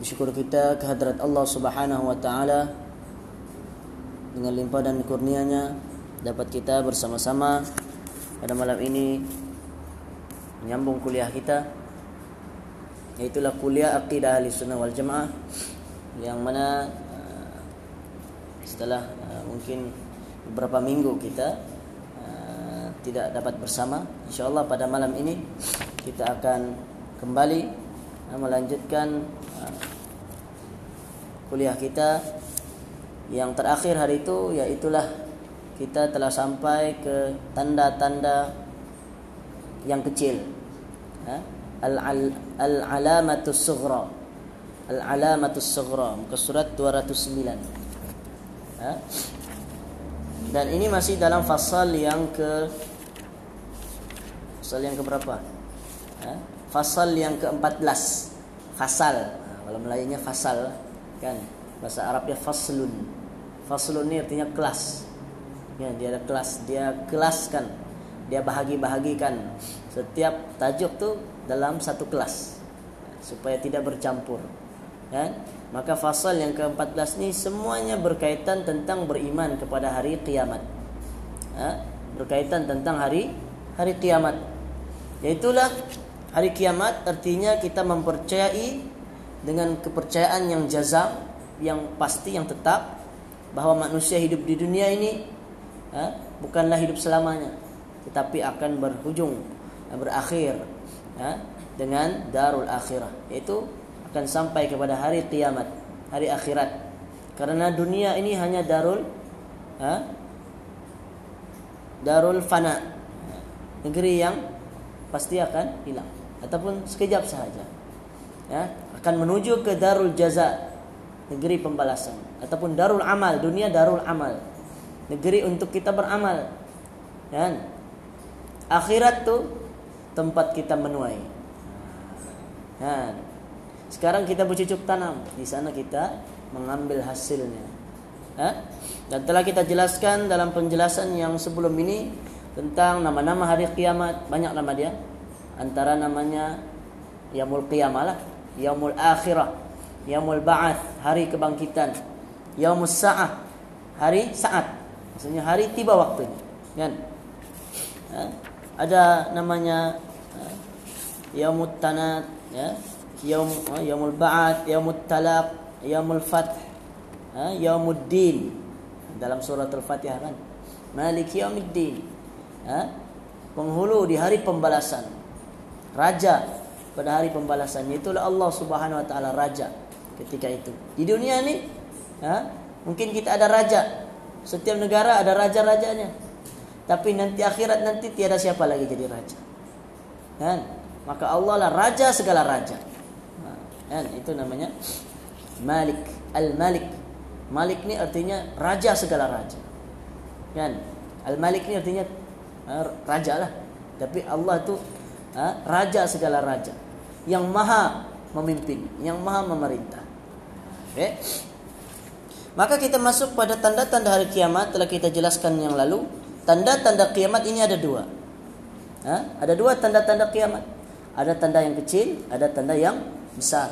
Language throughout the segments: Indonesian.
Bersyukur kita kehadrat Allah Subhanahu wa taala. Dengan limpah dan kurnianya dapat kita bersama-sama pada malam ini menyambung kuliah kita yaitulah kuliah Aqidah Ahli Sunnah wal Jamaah yang mana uh, setelah uh, mungkin beberapa minggu kita uh, tidak dapat bersama insyaallah pada malam ini kita akan kembali melanjutkan kuliah kita. Yang terakhir hari itu yaitulah kita telah sampai ke tanda-tanda yang kecil. Al-alamatus sughra. Al-alamatus sughra muka surat 209 ha? dan ini masih dalam fasal yang ke fasal yang ke berapa? Ha? fasal yang ke-14 fasal. Kalau Melayunya fasal kan? Bahasa Arabnya faslun. Faslun ini artinya kelas. Ya dia ada kelas. Dia kelaskan. Dia bahagi-bahagikan. Setiap tajuk tuh dalam satu kelas. Supaya tidak bercampur. Kan maka fasal yang ke-14 ini semuanya berkaitan tentang beriman kepada hari kiamat. Ya, berkaitan tentang hari hari kiamat. Yaitulah hari kiamat artinya kita mempercayai dengan kepercayaan yang jazam, yang pasti, yang tetap bahwa manusia hidup di dunia ini ha, bukanlah hidup selamanya, tetapi akan berhujung, berakhir ha, dengan darul akhirah, yaitu akan sampai kepada hari kiamat, hari akhirat. Karena dunia ini hanya darul ha, darul fana, negeri yang pasti akan hilang ataupun sekejap sahaja. Ya, akan menuju ke darul jaza negeri pembalasan ataupun darul amal dunia darul amal negeri untuk kita beramal dan akhirat tuh tempat kita menuai. Sekarang kita bercucuk tanam di sana kita mengambil hasilnya. Dan telah kita jelaskan dalam penjelasan yang sebelum ini tentang nama-nama hari kiamat banyak nama dia. Antara namanya Yamul Qiyamah lah yaumul akhirah, yaumul ba'ats, hari kebangkitan, yaumus sa'ah, hari saat. Maksudnya hari tiba waktunya. Kan? Ha? Ada namanya ha? yaumut tanat, ya. Yaum ha? yaumul ba'ats, yaumut talaq, yaumul fath, ha? yaumuddin. Dalam surah Al-Fatihah kan. Malik yaumiddin. Ha? Penghulu di hari pembalasan. Raja pada hari pembalasannya itulah Allah Subhanahu wa taala raja ketika itu. Di dunia ini ha, mungkin kita ada raja. Setiap negara ada raja-rajanya. Tapi nanti akhirat nanti tiada siapa lagi jadi raja. Kan? Maka Allah lah raja segala raja. Kan? Itu namanya Malik, Al-Malik. Malik ini artinya raja segala raja. Kan? Al-Malik ini artinya raja lah. Tapi Allah itu raja segala raja yang maha memimpin, yang maha memerintah. Oke. Maka kita masuk pada tanda-tanda hari kiamat telah kita jelaskan yang lalu. Tanda-tanda kiamat ini ada dua. Ada dua tanda-tanda kiamat. Ada tanda yang kecil, ada tanda yang besar.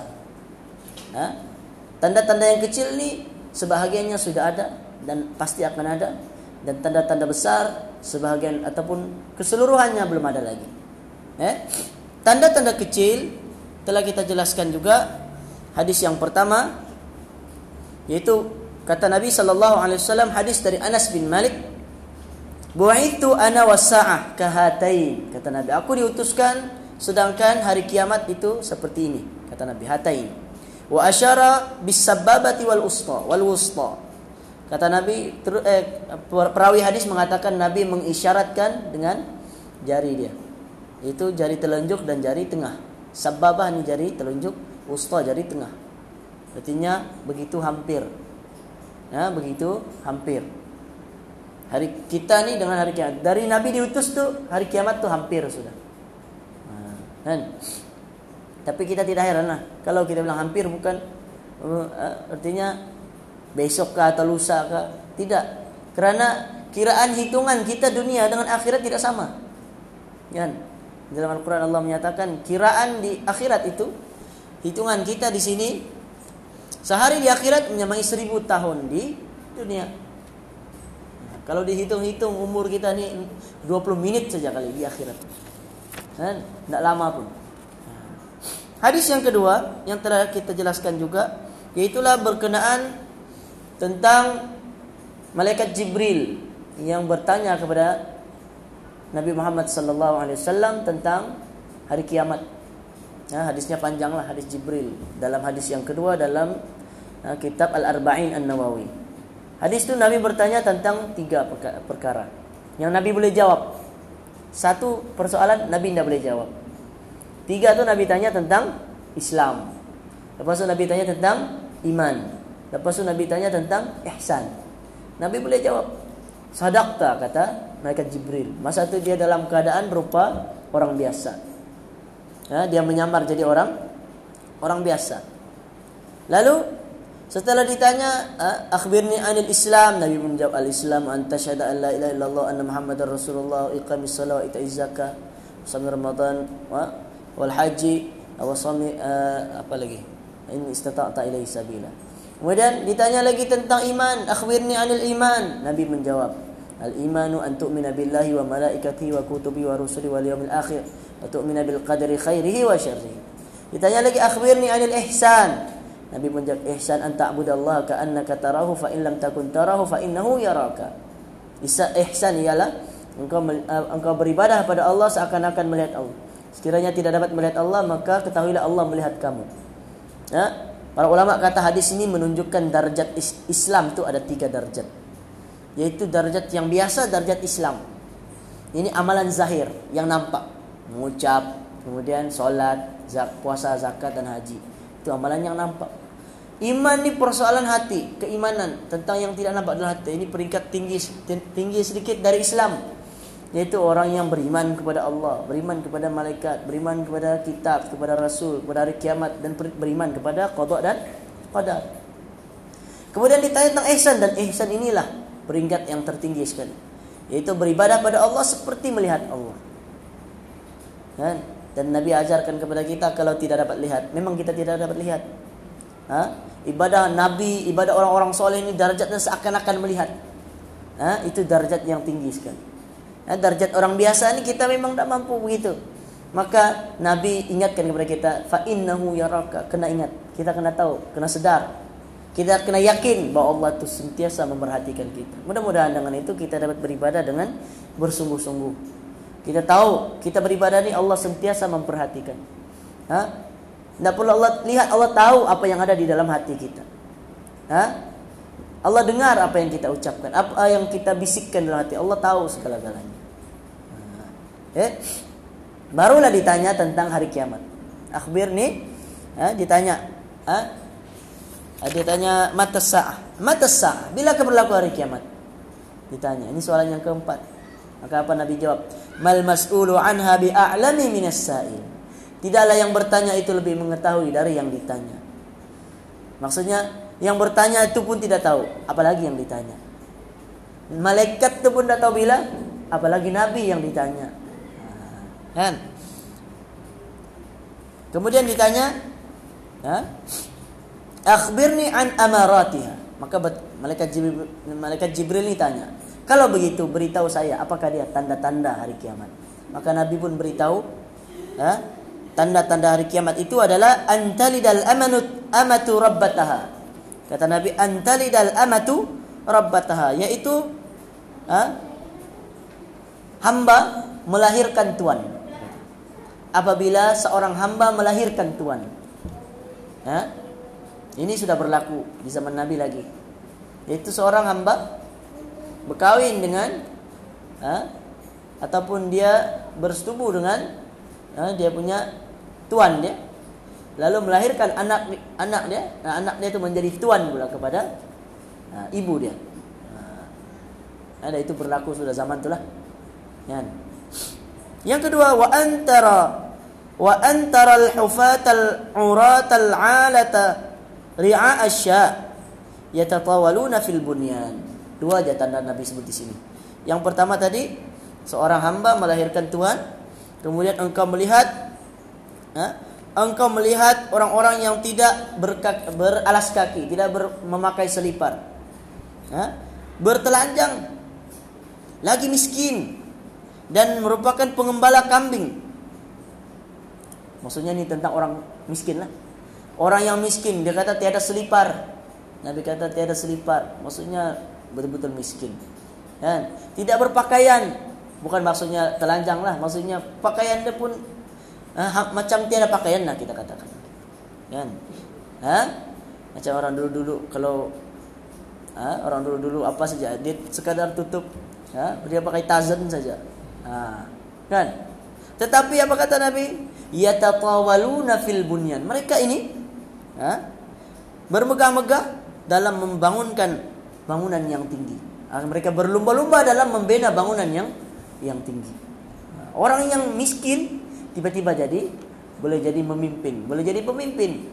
Tanda-tanda yang kecil ini sebahagiannya sudah ada dan pasti akan ada. Dan tanda-tanda besar sebahagian ataupun keseluruhannya belum ada lagi. Eh? Tanda-tanda kecil telah kita jelaskan juga hadis yang pertama yaitu kata Nabi sallallahu alaihi wasallam hadis dari Anas bin Malik Buaitu ana wasa'ah kahatain kata Nabi. Aku diutuskan sedangkan hari kiamat itu seperti ini kata Nabi hatain. Wa asyara bis sababati wal usta wal wusta. Kata Nabi eh, perawi hadis mengatakan Nabi mengisyaratkan dengan jari dia itu jari telunjuk dan jari tengah. Sababah ini jari telunjuk, usta jari tengah. Artinya begitu hampir. Ya, begitu hampir. Hari kita nih dengan hari kiamat. Dari Nabi diutus tuh hari kiamat tuh hampir sudah. Nah, kan? Tapi kita tidak heran lah. Kalau kita bilang hampir bukan uh, artinya besok kah atau lusa kah? Tidak. Karena kiraan hitungan kita dunia dengan akhirat tidak sama. Kan? Dalam Al-Quran Allah menyatakan kiraan di akhirat itu hitungan kita di sini Sehari di akhirat menyamai seribu tahun di dunia. Kalau dihitung-hitung umur kita ini 20 menit saja kali di akhirat. Kan? Tidak lama pun. Hadis yang kedua yang telah kita jelaskan juga yaitulah berkenaan tentang malaikat Jibril yang bertanya kepada Nabi Muhammad wasallam tentang hari kiamat. Ya, hadisnya panjang lah hadis Jibril dalam hadis yang kedua dalam uh, kitab Al-Arba'in An-Nawawi. Hadis itu Nabi bertanya tentang tiga perkara yang Nabi boleh jawab. Satu persoalan Nabi tidak boleh jawab. Tiga itu Nabi tanya tentang Islam. Lepas itu Nabi tanya tentang iman. Lepas itu Nabi tanya tentang ihsan. Nabi boleh jawab. Sadaqta kata malaikat Jibril. Masa itu dia dalam keadaan berupa orang biasa. Ya, dia menyamar jadi orang orang biasa. Lalu setelah ditanya, akhbirni anil Islam, Nabi menjawab al-Islam anta syahada an la ilaha illallah anna Muhammadar Rasulullah iqamis salat wa ita'iz zakah, sami Ramadan wa wal haji wa sami uh, apa lagi? In istata'ta ilaihi sabila. Kemudian ditanya lagi tentang iman, akhbirni anil iman. Nabi menjawab, kutubi wa rusuli wal yawmil akhir wa tu'mina bil qadari khairihi wa syarrihi. Ditanya lagi akhbirni anil ihsan. Nabi menjawab ihsan an ta'budallaha ka'annaka tarahu fa in lam takun tarahu fa innahu yaraka. Ihsan ialah engkau uh, engkau beribadah pada Allah seakan-akan melihat Allah. Sekiranya tidak dapat melihat Allah maka ketahuilah Allah melihat kamu. Ya? Para ulama kata hadis ini menunjukkan darjat Islam itu ada tiga darjat. Yaitu darjat yang biasa, darjat Islam. Ini amalan zahir yang nampak mengucap, kemudian sholat, zak, puasa, zakat dan haji. Itu amalan yang nampak. Iman ini persoalan hati, keimanan tentang yang tidak nampak dalam hati. Ini peringkat tinggi tinggi sedikit dari Islam. Yaitu orang yang beriman kepada Allah, beriman kepada malaikat, beriman kepada kitab, kepada rasul, kepada hari kiamat dan beriman kepada qada dan qadar. Kemudian ditanya tentang ihsan dan ihsan inilah peringkat yang tertinggi sekali. Yaitu beribadah pada Allah seperti melihat Allah. Kan? Dan Nabi ajarkan kepada kita kalau tidak dapat lihat, memang kita tidak dapat lihat. Ha? Ibadah Nabi, ibadah orang-orang soleh ini darjatnya seakan-akan melihat. Ha? Itu darjat yang tinggi sekali. Ha? Darjat orang biasa ini kita memang tidak mampu begitu. Maka Nabi ingatkan kepada kita, fa innahu yaraka, kena ingat. Kita kena tahu, kena sedar. Kita kena yakin bahwa Allah itu sentiasa memperhatikan kita. Mudah-mudahan dengan itu kita dapat beribadah dengan bersungguh-sungguh. Kita tahu kita beribadah ini Allah sentiasa memperhatikan. Ha? Tidak perlu Allah lihat Allah tahu apa yang ada di dalam hati kita. Ha? Allah dengar apa yang kita ucapkan, apa yang kita bisikkan dalam hati. Allah tahu segala-galanya. Eh? Barulah ditanya tentang hari kiamat. Akhbir nih, ha? ditanya, ha? ditanya mata sah, mata sah. Bila keberlaku hari kiamat? Ditanya. Ini soalan yang keempat. Maka apa Nabi jawab? Mal mas'ulu anha bi'a'lami minas sa'il. Tidaklah yang bertanya itu lebih mengetahui dari yang ditanya. Maksudnya yang bertanya itu pun tidak tahu, apalagi yang ditanya. Malaikat itu pun tidak tahu bila, apalagi Nabi yang ditanya. Kan? Kemudian ditanya, Akhbirni an amaratiha. Maka malaikat Jibril, malaikat Jibril ini tanya, kalau begitu beritahu saya apakah dia tanda-tanda hari kiamat. Maka Nabi pun beritahu tanda-tanda hari kiamat itu adalah antalidal amanut amatu rabbataha. Kata Nabi antalidal amatu rabbataha yaitu ya, hamba melahirkan tuan. Apabila seorang hamba melahirkan tuan. Ya, ini sudah berlaku di zaman Nabi lagi. Yaitu seorang hamba berkawin dengan ha, ataupun dia bersetubuh dengan ha, dia punya tuan dia. Lalu melahirkan anak anak dia. Nah, anak dia itu menjadi tuan pula kepada ha, ibu dia. Ha, ada itu berlaku sudah zaman itulah kan yang kedua wa antara wa antara al-hufat al-urat al-alata ri'a asya yatatawaluna fil bunyan Dua aja tanda Nabi sebut di sini. Yang pertama tadi seorang hamba melahirkan Tuhan, kemudian engkau melihat ha, engkau melihat orang-orang yang tidak berkaki, beralas kaki, tidak ber, memakai selipar. Ha? Bertelanjang. Lagi miskin dan merupakan pengembala kambing. Maksudnya ini tentang orang miskin lah. Orang yang miskin dia kata tiada selipar. Nabi kata tiada selipar. Maksudnya betul-betul miskin. Dan tidak berpakaian. Bukan maksudnya telanjang lah. Maksudnya pakaian dia pun Ha, macam tiada pakaian lah kita katakan. Kan? Ha? Macam orang dulu-dulu kalau ha? orang dulu-dulu apa saja dia sekadar tutup ha? dia pakai tazan saja. Ha. Kan? Tetapi apa kata Nabi? Yatatawaluna fil bunyan. Mereka ini ha? bermegah-megah dalam membangunkan bangunan yang tinggi. Ha, mereka berlumba-lumba dalam membina bangunan yang yang tinggi. Orang yang miskin tiba-tiba jadi boleh jadi memimpin, boleh jadi pemimpin.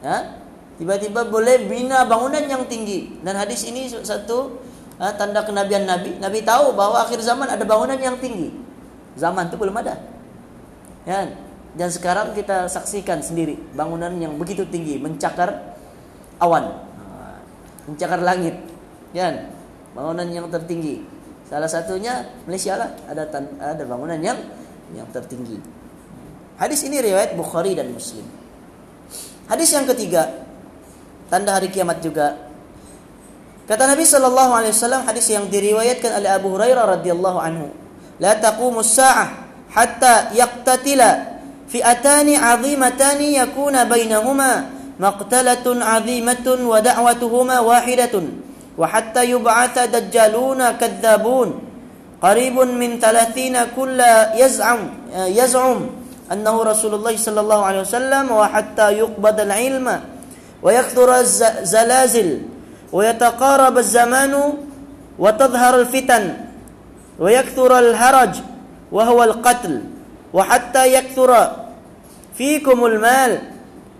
Ya? Tiba-tiba boleh bina bangunan yang tinggi. Dan hadis ini satu ha, tanda kenabian Nabi. Nabi tahu bahwa akhir zaman ada bangunan yang tinggi. Zaman itu belum ada. Ya? Dan sekarang kita saksikan sendiri bangunan yang begitu tinggi mencakar awan, mencakar langit. Ya? Bangunan yang tertinggi. Salah satunya Malaysia lah ada ada bangunan yang yang tertinggi. Hadis ini riwayat Bukhari dan Muslim. Hadis yang ketiga, tanda hari kiamat juga. Kata Nabi sallallahu alaihi wasallam hadis yang diriwayatkan oleh Abu Hurairah radhiyallahu anhu, "La taqumu as-sa'ah hatta yaqtatila yakuna bainahuma maqtalatun 'azimatun wa da'watuhuma wahidatun wa hatta yub'atha dajjaluna kadzabun." قريب من ثلاثين كل يزعم يزعم أنه رسول الله صلى الله عليه وسلم وحتى يقبض العلم ويكثر الزلازل ويتقارب الزمان وتظهر الفتن ويكثر الهرج وهو القتل وحتى يكثر فيكم المال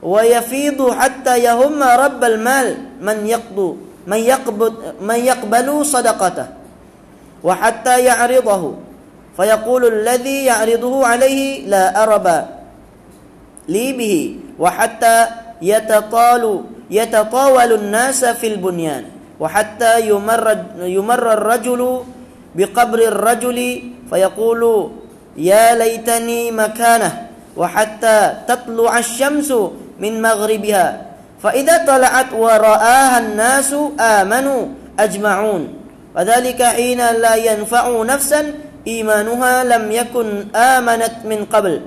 ويفيض حتى يهم رب المال من يقبض من يقبض من يقبل صدقته وحتى يعرضه. فيقول الذي يعرضه عليه لا أربى لي به وحتى يتطال يتطاول الناس في البنيان وحتى يمر يمر الرجل بقبر الرجل فيقول يا ليتني مكانه. وحتى تطلع الشمس من مغربها. فإذا طلعت ورآها الناس آمنوا أجمعون. وذلك حين لا ينفع نفسا إيمانها لم يكن آمنت من قبل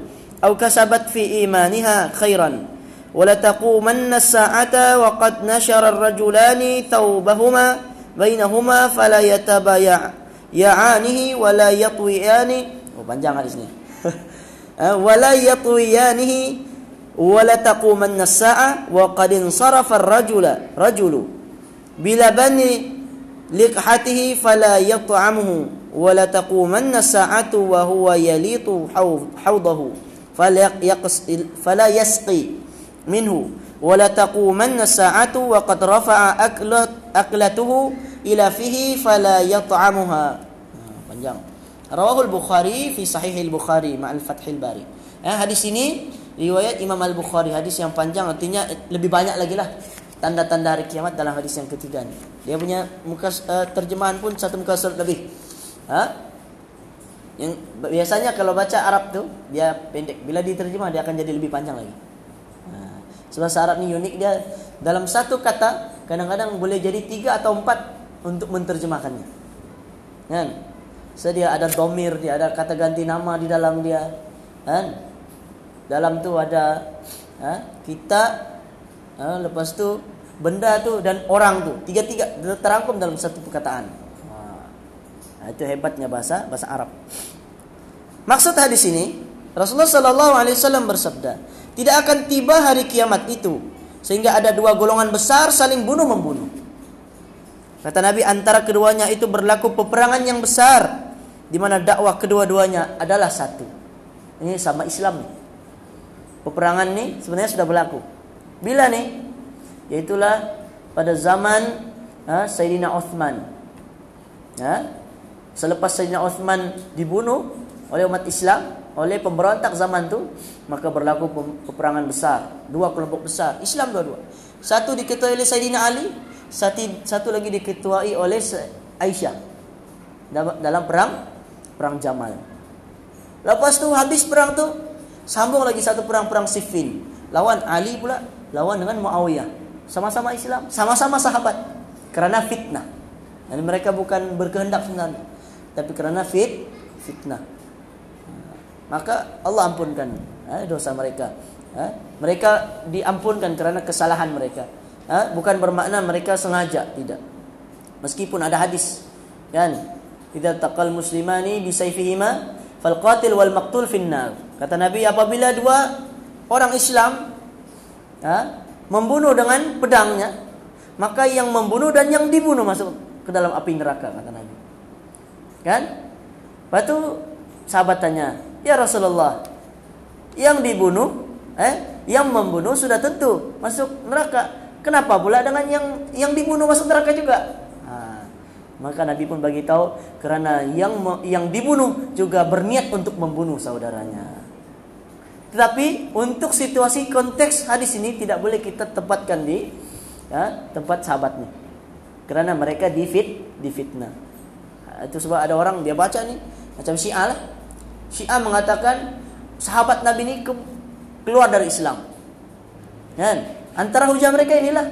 أو كسبت في إيمانها خيرا. ولتقومن الساعة وقد نشر الرجلان ثوبهما بينهما فلا يتبايعانه ولا يطويان. ولا يطويانه ولا تقومن الساعة وقد انصرف الرجل رجل بلبن لقحته فلا يطعمه ولا تقومن الساعة وهو يليط حوضه فلا يسقي منه ولا تقومن الساعة وقد رفع أكلته إلى فيه فلا يطعمها. آه، rawahul bukhari fi sahih al-bukhari ma'al fathil bari eh, hadis ini riwayat Imam Al-Bukhari hadis yang panjang artinya lebih banyak lagi lah tanda-tanda hari kiamat dalam hadis yang ketiga ini. Dia punya muka uh, terjemahan pun satu muka surat lebih. Ha? Yang biasanya kalau baca Arab tuh dia pendek. Bila diterjemah dia akan jadi lebih panjang lagi. Nah, sebab Arab ini unik dia dalam satu kata kadang-kadang boleh jadi tiga atau empat untuk menterjemahkannya. Kan? So dia ada domir, dia ada kata ganti nama di dalam dia. Kan? Dalam tu ada ha? kita ha? lepas tu benda tu dan orang tu tiga-tiga terangkum dalam satu perkataan. Nah, itu hebatnya bahasa bahasa Arab. Maksud hadis ini Rasulullah Shallallahu Alaihi Wasallam bersabda, tidak akan tiba hari kiamat itu sehingga ada dua golongan besar saling bunuh membunuh. Kata Nabi antara keduanya itu berlaku peperangan yang besar di mana dakwah kedua-duanya adalah satu. Ini sama Islam. Peperangan ini sebenarnya sudah berlaku. Bila nih Yaitulah pada zaman ha, Sayyidina Uthman. Ha? Selepas Sayyidina Uthman dibunuh, oleh umat Islam, oleh pemberontak zaman tu, maka berlaku peperangan besar, dua kelompok besar, Islam dua-dua. Satu diketuai oleh Sayyidina Ali, satu, satu lagi diketuai oleh Aisyah dalam perang perang Jamal. Lepas tu habis perang tu, sambung lagi satu perang perang Siffin. Lawan Ali pula, lawan dengan Muawiyah. Sama-sama Islam, sama-sama sahabat. Kerana fitnah. Dan mereka bukan berkehendak sebenarnya, tapi kerana fit fitnah. Maka Allah ampunkan eh, dosa mereka. Eh, mereka diampunkan kerana kesalahan mereka. Eh, bukan bermakna mereka sengaja, tidak. Meskipun ada hadis, kan? Idza taqal muslimani bi sayfihima fal qatil wal maqtul finnar. Kata Nabi apabila dua orang Islam ha, membunuh dengan pedangnya, maka yang membunuh dan yang dibunuh masuk ke dalam api neraka kata Nabi. Kan? Lepas tu sahabat tanya, "Ya Rasulullah, yang dibunuh eh yang membunuh sudah tentu masuk neraka. Kenapa pula dengan yang yang dibunuh masuk neraka juga?" Maka Nabi pun bagi tahu kerana yang yang dibunuh juga berniat untuk membunuh saudaranya. Tetapi untuk situasi konteks hadis ini tidak boleh kita tempatkan di ya, tempat sahabat ni kerana mereka difit difitnah. Itu sebab ada orang dia baca ni macam Syiah lah. Syiah mengatakan sahabat Nabi ni ke, keluar dari Islam. Kan? Antara hujah mereka inilah.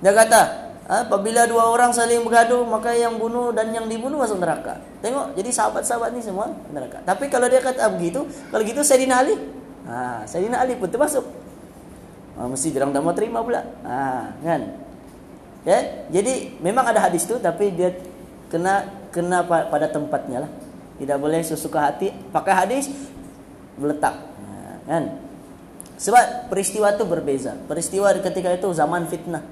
Dia kata apabila dua orang saling bergaduh maka yang bunuh dan yang dibunuh masuk neraka tengok jadi sahabat-sahabat ni semua neraka tapi kalau dia kata begitu kalau gitu Sayyidina Ali ha Sayyidina Ali pun termasuk ha, mesti dia orang tak mau terima pula ha kan Ya, jadi memang ada hadis tu tapi dia kena kena pada tempatnya lah. Tidak boleh sesuka hati pakai hadis meletak. Ha, kan? Sebab peristiwa itu berbeza. Peristiwa ketika itu zaman fitnah.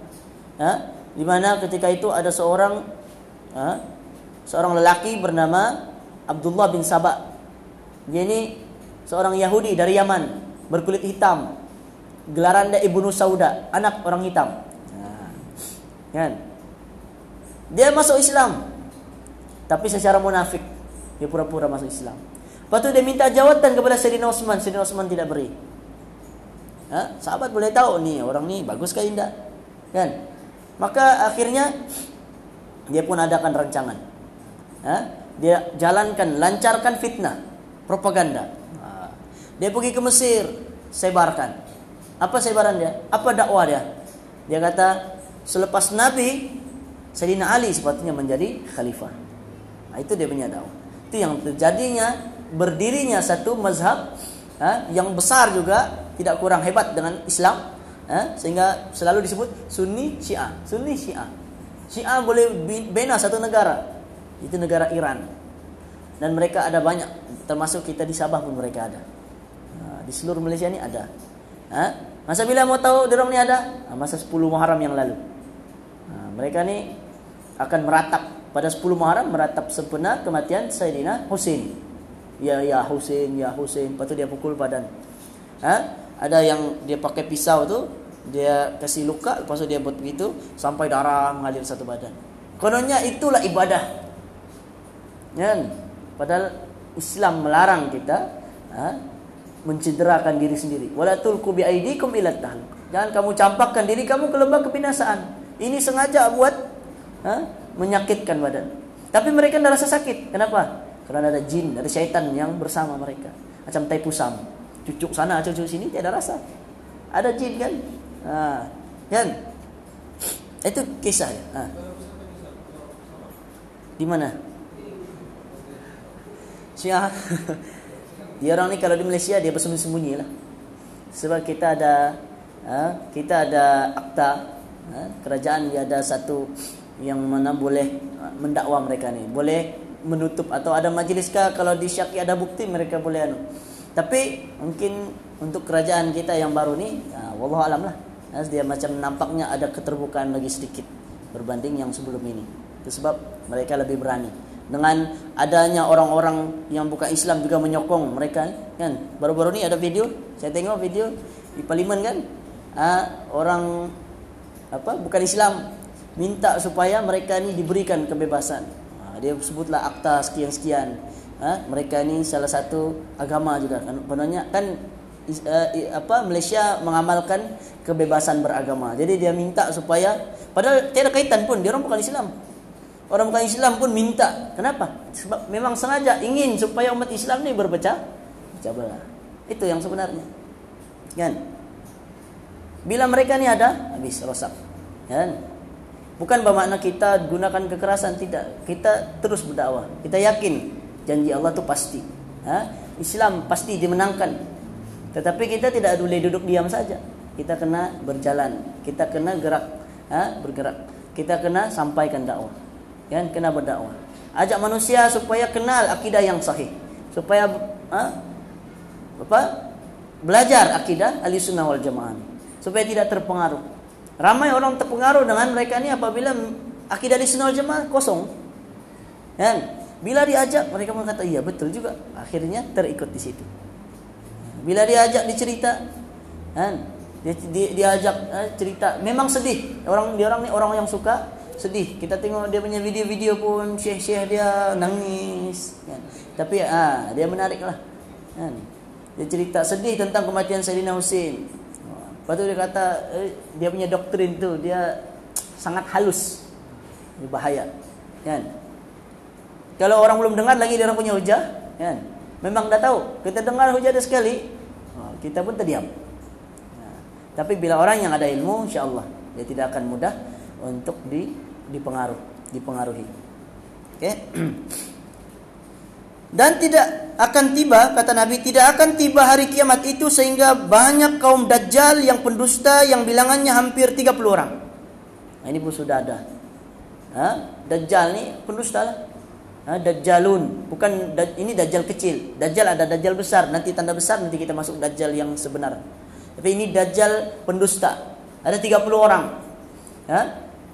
Ha? Di mana ketika itu ada seorang seorang lelaki bernama Abdullah bin Sabah. Dia ini seorang Yahudi dari Yaman, berkulit hitam. Gelaran dia Ibnu Sauda, anak orang hitam. Kan? Dia masuk Islam. Tapi secara munafik. Dia pura-pura masuk Islam. Lepas tu dia minta jawatan kepada Sayyidina Osman. Sayyidina Osman tidak beri. Ha? Sahabat boleh tahu ni orang ni bagus ke tidak. Kan? Maka akhirnya dia pun adakan rancangan. Dia jalankan, lancarkan fitnah, propaganda. Dia pergi ke Mesir, sebarkan. Apa sebaran dia? Apa dakwah dia? Dia kata, selepas Nabi Sayyidina Ali sepatutnya menjadi khalifah. Nah, itu dia punya dakwah. Itu yang terjadinya berdirinya satu mazhab ha, yang besar juga tidak kurang hebat dengan Islam ha, sehingga selalu disebut Sunni Syiah. Sunni Syiah. Syiah boleh bina satu negara. Itu negara Iran. Dan mereka ada banyak termasuk kita di Sabah pun mereka ada. Ha, di seluruh Malaysia ni ada. Ha? Masa bila mau tahu orang ni ada? Ha, masa 10 Muharram yang lalu. Ha, mereka ni akan meratap pada 10 Muharram meratap sempena kematian Sayyidina Husain. Ya ya Husain, ya Husain, lepas tu dia pukul badan. Ha? Ada yang dia pakai pisau tu, dia kasih luka, lepas dia buat begitu sampai darah mengalir satu badan. Kononnya itulah ibadah. Kan? Padahal Islam melarang kita ha? mencederakan diri sendiri. Wala tulqu bi aidikum ila Jangan kamu campakkan diri kamu ke lembah kebinasaan. Ini sengaja buat ha, menyakitkan badan. Tapi mereka tidak rasa sakit. Kenapa? Karena ada jin, ada syaitan yang bersama mereka. Macam tai pusam. Cucuk sana, cucuk sini, tidak rasa. Ada jin kan? Ha, kan? Itu kisah. Ha. Di mana? Syiah. dia orang ni kalau di Malaysia dia bersembunyi-sembunyi lah. Sebab kita ada ha, kita ada akta Ha? kerajaan dia ada satu yang mana boleh mendakwa mereka ni boleh menutup atau ada majlis kah kalau disyaki ada bukti mereka boleh anu tapi mungkin untuk kerajaan kita yang baru ni ha, wallahu alam lah. Dia macam nampaknya ada keterbukaan lagi sedikit berbanding yang sebelum ini. Itu sebab mereka lebih berani. Dengan adanya orang-orang yang bukan Islam juga menyokong mereka kan? Baru-baru ni ada video saya tengok video di parlimen kan? Ha, orang apa bukan Islam minta supaya mereka ni diberikan kebebasan. Ha, dia sebutlah akta sekian-sekian Mereka ini salah satu agama juga kan. Kan uh, apa Malaysia mengamalkan kebebasan beragama. Jadi dia minta supaya padahal tiada kaitan pun dia orang bukan Islam. Orang bukan Islam pun minta. Kenapa? Sebab memang sengaja ingin supaya umat Islam ini berpecah pecah belah. Itu yang sebenarnya. Kan? Bila mereka ini ada habis rosak. Kan? Bukan bermakna kita gunakan kekerasan tidak. Kita terus berdakwah. Kita yakin janji Allah itu pasti. Ha? Islam pasti dimenangkan. Tetapi kita tidak boleh duduk diam saja. Kita kena berjalan. Kita kena gerak, ha? bergerak. Kita kena sampaikan dakwah. Kan kena berdakwah. Ajak manusia supaya kenal akidah yang sahih. Supaya ha? apa? Belajar akidah Ahlussunnah wal Jamaah. Supaya tidak terpengaruh. Ramai orang terpengaruh dengan mereka ini apabila akidah Ahlussunnah wal Jamaah kosong. Kan? Bila diajak mereka mengatakan iya betul juga. Akhirnya terikut di situ. Bila diajak dicerita, kan? Dia, dia diajak eh, cerita, memang sedih. Orang dia orang ni orang yang suka sedih. Kita tengok dia punya video-video pun syekh-syekh dia nangis. Kan? Tapi ah dia menarik lah. Kan? Dia cerita sedih tentang kematian Sayyidina Husin. Lepas tu dia kata eh, dia punya doktrin tu dia sangat halus. Bahaya. Kan? Kalau orang belum dengar lagi dia orang punya hujah, kan? Memang dah tahu. Kita dengar hujah dia sekali, kita pun terdiam. Tapi bila orang yang ada ilmu, insya-Allah dia tidak akan mudah untuk di dipengaruh, dipengaruhi. Oke. Dan tidak akan tiba kata Nabi tidak akan tiba hari kiamat itu sehingga banyak kaum dajjal yang pendusta yang bilangannya hampir 30 orang. Nah, ini pun sudah ada. Ha? Dajjal ni pendusta lah Dajjalun. Bukan ini Dajjal kecil. Dajjal ada Dajjal besar. Nanti tanda besar nanti kita masuk Dajjal yang sebenar. Tapi ini Dajjal pendusta. Ada 30 orang. Ha?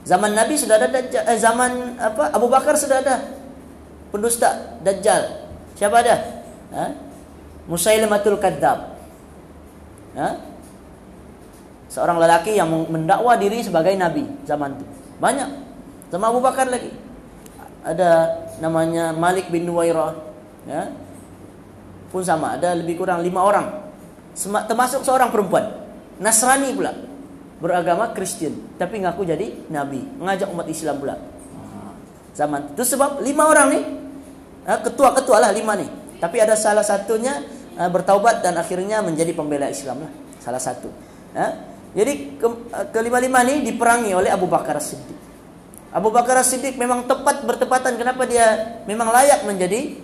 zaman Nabi sudah ada Dajjal eh, zaman apa? Abu Bakar sudah ada pendusta Dajjal. Siapa ada? Ha? Musailamatul Kadzab. Ha? seorang lelaki yang mendakwa diri sebagai nabi zaman itu banyak. Sama Abu Bakar lagi. Ada namanya Malik bin Nuwairah ya. Pun sama ada lebih kurang lima orang. Termasuk seorang perempuan. Nasrani pula. Beragama Kristen tapi ngaku jadi nabi. Mengajak umat Islam pula. Zaman. Itu sebab lima orang nih ketua-ketua lah lima nih tapi ada salah satunya bertaubat dan akhirnya menjadi pembela Islam lah. Salah satu. Jadi ke, kelima-lima nih diperangi oleh Abu Bakar Siddiq Abu Bakar As-Siddiq memang tepat bertepatan. Kenapa dia memang layak menjadi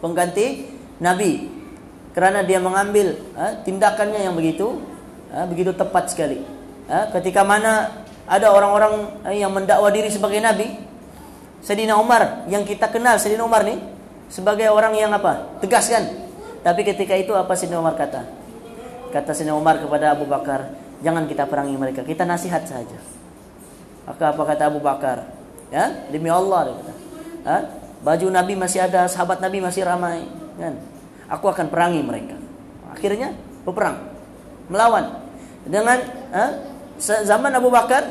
pengganti Nabi? Karena dia mengambil ha, tindakannya yang begitu ha, begitu tepat sekali. Ha, ketika mana ada orang-orang yang mendakwa diri sebagai Nabi Sayyidina Umar yang kita kenal Sayyidina Umar nih sebagai orang yang apa? Tegas kan? Tapi ketika itu apa Sayyidina Umar kata? Kata Sayyidina Umar kepada Abu Bakar jangan kita perangi mereka kita nasihat saja maka apa kata Abu Bakar? Ya, demi Allah dia kata. Ha? Baju Nabi masih ada, sahabat Nabi masih ramai, kan? Aku akan perangi mereka. Akhirnya berperang, melawan. Dengan ha? zaman Abu Bakar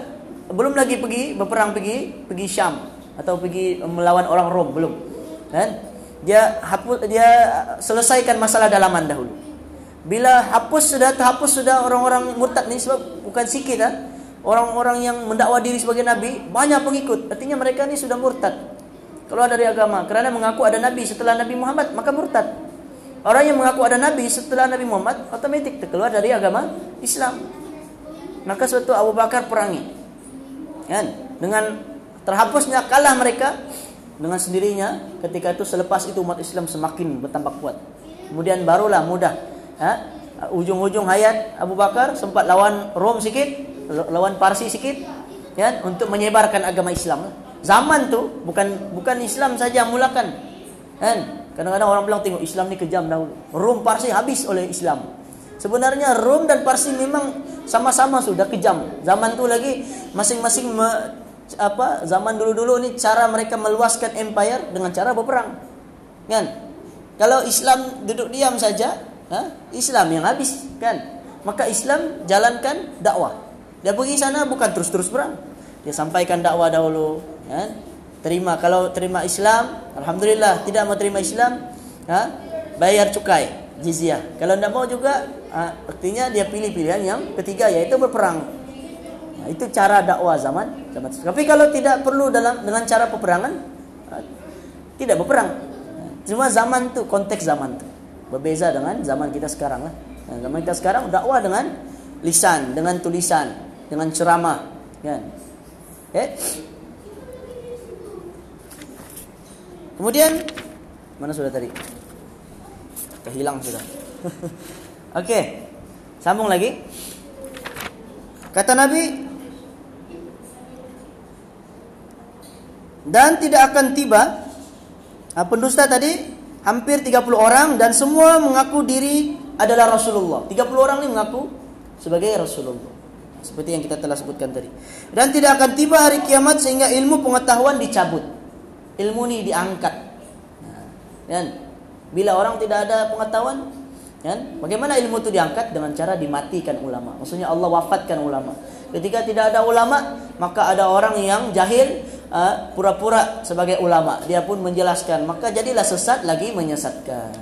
belum lagi pergi berperang pergi pergi Syam atau pergi melawan orang Rom belum. Kan? Dia hapus dia selesaikan masalah dalaman dahulu. Bila hapus sudah terhapus sudah orang-orang murtad ni sebab bukan sikit ah. Ha? Orang-orang yang mendakwa diri sebagai nabi banyak pengikut. Artinya mereka ini sudah murtad. Keluar dari agama kerana mengaku ada nabi setelah Nabi Muhammad maka murtad. Orang yang mengaku ada nabi setelah Nabi Muhammad otomatis keluar dari agama Islam. Maka suatu Abu Bakar perangi. Kan? Dengan terhapusnya kalah mereka dengan sendirinya ketika itu selepas itu umat Islam semakin bertambah kuat. Kemudian barulah mudah ha? ujung-ujung hayat Abu Bakar sempat lawan Rom sikit lawan Parsi sikit ya untuk menyebarkan agama Islam. Zaman tu bukan bukan Islam saja mulakan. Kan? Kadang-kadang orang bilang tengok Islam ni kejam dahulu. Rom Parsi habis oleh Islam. Sebenarnya Rom dan Parsi memang sama-sama sudah kejam. Zaman tu lagi masing-masing me, apa zaman dulu-dulu ni cara mereka meluaskan empire dengan cara berperang. Kan? Kalau Islam duduk diam saja, ha? Islam yang habis, kan? Maka Islam jalankan dakwah. Dia pergi sana bukan terus-terus perang. Dia sampaikan dakwah dahulu, kan? Terima kalau terima Islam, alhamdulillah. Tidak mau terima Islam, ha, bayar cukai jizyah. Kalau tidak mau juga ha, artinya dia pilih pilihan yang ketiga yaitu berperang. Nah, itu cara dakwah zaman zaman. Tapi kalau tidak perlu dalam dengan cara peperangan ha, tidak berperang. Cuma zaman tu konteks zaman tu berbeza dengan zaman kita sekarang lah. Nah, zaman kita sekarang dakwah dengan lisan, dengan tulisan, dengan ceramah, kan? Eh? Kemudian mana sudah tadi? Kehilang sudah. Oke. Sambung lagi. Kata Nabi dan tidak akan tiba ah, pendusta tadi hampir 30 orang dan semua mengaku diri adalah Rasulullah. 30 orang ini mengaku sebagai Rasulullah. Seperti yang kita telah sebutkan tadi. Dan tidak akan tiba hari kiamat sehingga ilmu pengetahuan dicabut ilmu ini diangkat. Kan? Bila orang tidak ada pengetahuan, kan? Bagaimana ilmu itu diangkat dengan cara dimatikan ulama. Maksudnya Allah wafatkan ulama. Ketika tidak ada ulama, maka ada orang yang jahil uh, pura-pura sebagai ulama. Dia pun menjelaskan, maka jadilah sesat lagi menyesatkan.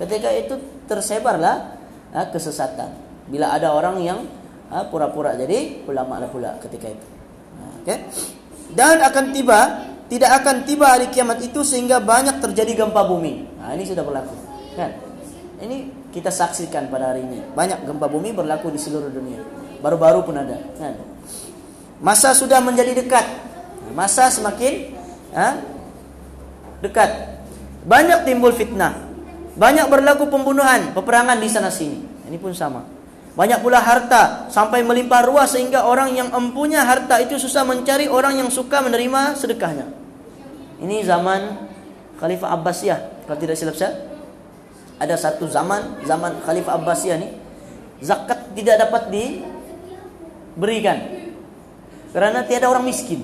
Ketika itu tersebarlah uh, kesesatan. Bila ada orang yang pura-pura jadi ulama lah pula ketika itu. Okay? Dan akan tiba tidak akan tiba hari kiamat itu sehingga banyak terjadi gempa bumi. Nah, ini sudah berlaku. Kan? Ini kita saksikan pada hari ini. Banyak gempa bumi berlaku di seluruh dunia. Baru-baru pun ada. Kan? Masa sudah menjadi dekat. Masa semakin ha, dekat. Banyak timbul fitnah. Banyak berlaku pembunuhan, peperangan di sana sini. Ini pun sama. Banyak pula harta sampai melimpah ruah sehingga orang yang empunya harta itu susah mencari orang yang suka menerima sedekahnya. Ini zaman Khalifah Abbasiyah. Kalau tidak silap saya, ada satu zaman zaman Khalifah Abbasiyah ini zakat tidak dapat diberikan karena tiada orang miskin.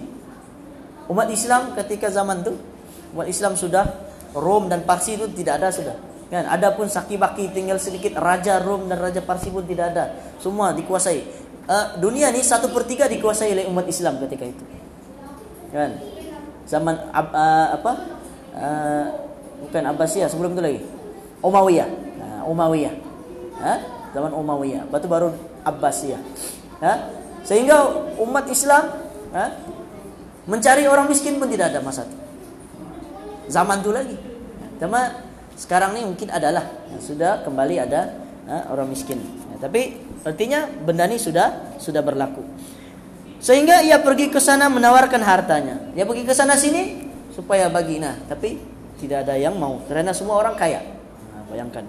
Umat Islam ketika zaman itu umat Islam sudah Rom dan Parsi itu tidak ada sudah. Kan? Adapun Saki Baki tinggal sedikit Raja Rom dan Raja Parsi pun tidak ada. Semua dikuasai. Uh, dunia ini satu per tiga dikuasai oleh umat Islam ketika itu. Kan? Zaman uh, apa? Uh, bukan Abbasiyah sebelum itu lagi. Umayyah. Nah, Umayyah. Ha? Zaman Umayyah. Batu baru Abbasiyah. Ha? Sehingga umat Islam ha? mencari orang miskin pun tidak ada masa itu. Zaman itu lagi. Cuma sekarang ini mungkin adalah sudah kembali ada uh, orang miskin. Ya, tapi artinya benda ini sudah sudah berlaku. Sehingga ia pergi ke sana menawarkan hartanya. Dia pergi ke sana sini supaya bagi nah, tapi tidak ada yang mau karena semua orang kaya. Nah, bayangkan.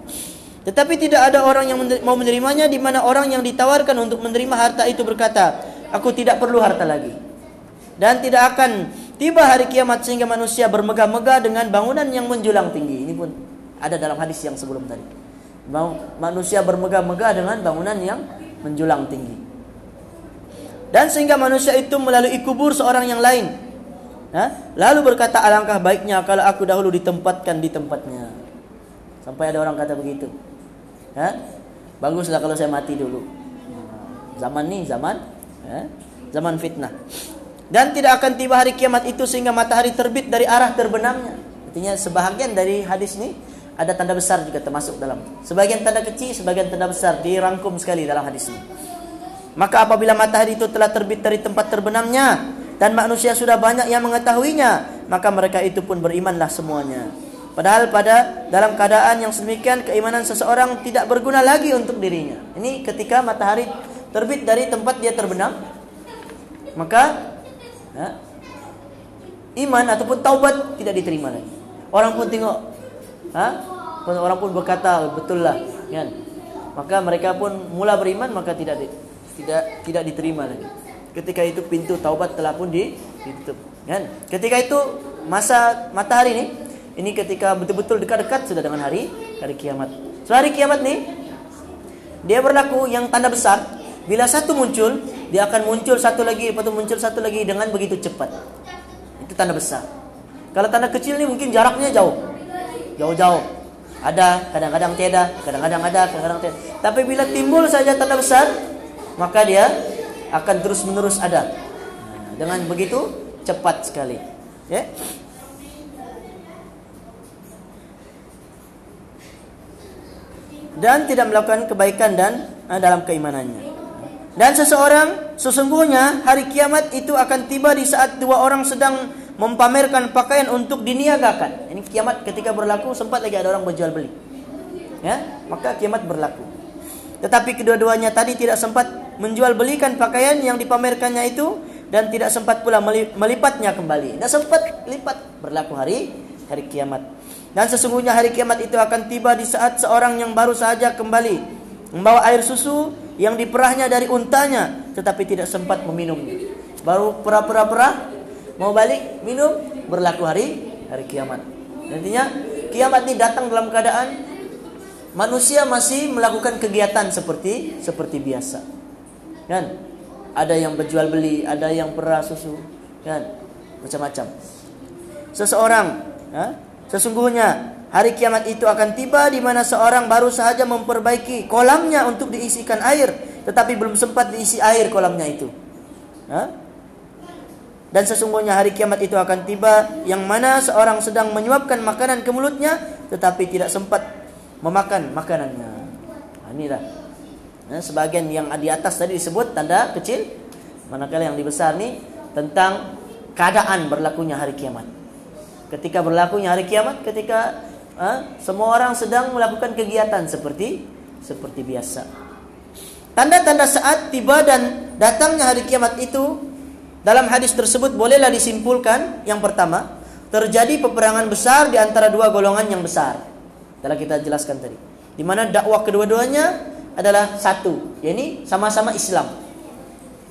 Tetapi tidak ada orang yang mau menerimanya di mana orang yang ditawarkan untuk menerima harta itu berkata, "Aku tidak perlu harta lagi." Dan tidak akan tiba hari kiamat sehingga manusia bermegah-megah dengan bangunan yang menjulang tinggi. Ini pun ada dalam hadis yang sebelum tadi. Manusia bermegah-megah dengan bangunan yang menjulang tinggi. Dan sehingga manusia itu melalui kubur seorang yang lain. Lalu berkata alangkah baiknya kalau aku dahulu ditempatkan di tempatnya. Sampai ada orang kata begitu. Baguslah kalau saya mati dulu. Zaman ini zaman zaman fitnah. Dan tidak akan tiba hari kiamat itu sehingga matahari terbit dari arah terbenamnya. Artinya sebahagian dari hadis ini ada tanda besar juga termasuk dalam. Sebagian tanda kecil, sebagian tanda besar dirangkum sekali dalam hadis ini. Maka apabila matahari itu telah terbit dari tempat terbenamnya dan manusia sudah banyak yang mengetahuinya, maka mereka itu pun berimanlah semuanya. Padahal pada dalam keadaan yang sedemikian keimanan seseorang tidak berguna lagi untuk dirinya. Ini ketika matahari terbit dari tempat dia terbenam, maka ya, iman ataupun taubat tidak diterima lagi. Orang pun tengok ha? orang pun berkata betul lah. Kan? Maka mereka pun mula beriman maka tidak di, tidak tidak diterima lagi. Ketika itu pintu taubat telah pun ditutup. Kan? Ketika itu masa matahari ini ini ketika betul-betul dekat-dekat sudah dengan hari hari kiamat. So hari kiamat nih dia berlaku yang tanda besar. Bila satu muncul dia akan muncul satu lagi itu muncul satu lagi dengan begitu cepat. Itu tanda besar. Kalau tanda kecil ini mungkin jaraknya jauh jauh-jauh. Ada, kadang-kadang tiada, kadang-kadang ada, kadang-kadang tiada. Tapi bila timbul saja tanda besar, maka dia akan terus-menerus ada. Nah, dengan begitu cepat sekali. Ya. dan tidak melakukan kebaikan dan uh, dalam keimanannya. Dan seseorang sesungguhnya hari kiamat itu akan tiba di saat dua orang sedang mempamerkan pakaian untuk diniagakan. Ini kiamat ketika berlaku sempat lagi ada orang berjual beli. Ya, maka kiamat berlaku. Tetapi kedua-duanya tadi tidak sempat menjual belikan pakaian yang dipamerkannya itu dan tidak sempat pula melipatnya kembali. Dan sempat lipat berlaku hari hari kiamat. Dan sesungguhnya hari kiamat itu akan tiba di saat seorang yang baru saja kembali membawa air susu yang diperahnya dari untanya tetapi tidak sempat meminumnya. Baru pura-pura-pura mau balik minum berlaku hari hari kiamat. Nantinya kiamat ini datang dalam keadaan manusia masih melakukan kegiatan seperti seperti biasa. Kan? Ada yang berjual beli, ada yang perah susu, kan? Macam-macam. Seseorang, ya, sesungguhnya Hari kiamat itu akan tiba di mana seorang baru saja memperbaiki kolamnya untuk diisikan air, tetapi belum sempat diisi air kolamnya itu. Dan sesungguhnya hari kiamat itu akan tiba yang mana seorang sedang menyuapkan makanan ke mulutnya, tetapi tidak sempat memakan makanannya. Nah, inilah. Nah, sebagian yang di atas tadi disebut tanda kecil, manakala yang dibesar ini tentang keadaan berlakunya hari kiamat. Ketika berlakunya hari kiamat, ketika ha? semua orang sedang melakukan kegiatan seperti seperti biasa. Tanda-tanda saat tiba dan datangnya hari kiamat itu dalam hadis tersebut bolehlah disimpulkan yang pertama terjadi peperangan besar di antara dua golongan yang besar. Telah kita jelaskan tadi. Di mana dakwah kedua-duanya adalah satu, yakni sama-sama Islam.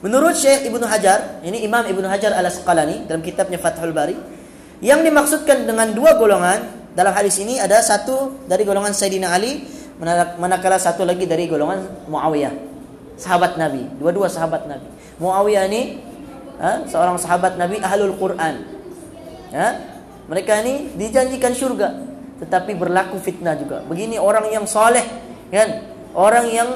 Menurut Syekh Ibnu Hajar, ini Imam Ibnu Hajar Al-Asqalani dalam kitabnya Fathul Bari, yang dimaksudkan dengan dua golongan dalam hadis ini ada satu dari golongan Sayyidina Ali, manakala satu lagi dari golongan Muawiyah, sahabat Nabi, dua-dua sahabat Nabi. Muawiyah ini ha, seorang sahabat Nabi ahlul Quran. Ya, mereka ini dijanjikan surga, tetapi berlaku fitnah juga. Begini orang yang soleh, kan? Orang yang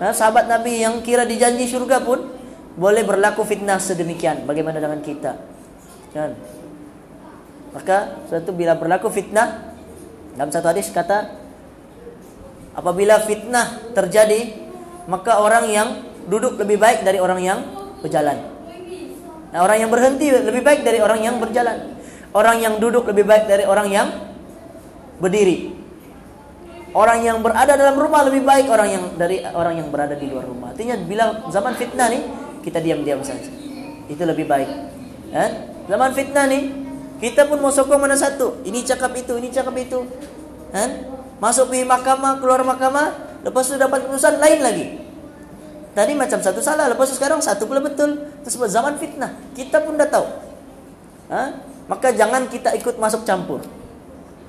ha, sahabat Nabi yang kira dijanji surga pun boleh berlaku fitnah sedemikian. Bagaimana dengan kita? Kan? Maka suatu bila berlaku fitnah dalam satu hadis kata apabila fitnah terjadi maka orang yang duduk lebih baik dari orang yang berjalan. Nah, orang yang berhenti lebih baik dari orang yang berjalan. Orang yang duduk lebih baik dari orang yang berdiri. Orang yang berada dalam rumah lebih baik orang yang dari orang yang berada di luar rumah. Artinya bila zaman fitnah nih kita diam-diam saja. Itu lebih baik. Eh? Zaman fitnah nih kita pun mau sokong mana satu. Ini cakap itu, ini cakap itu. Kan? Masuk di mahkamah, keluar mahkamah, lepas itu dapat keputusan lain lagi. Tadi macam satu salah, lepas itu sekarang satu pula betul. Tersebut zaman fitnah. Kita pun dah tahu. Ha? Maka jangan kita ikut masuk campur.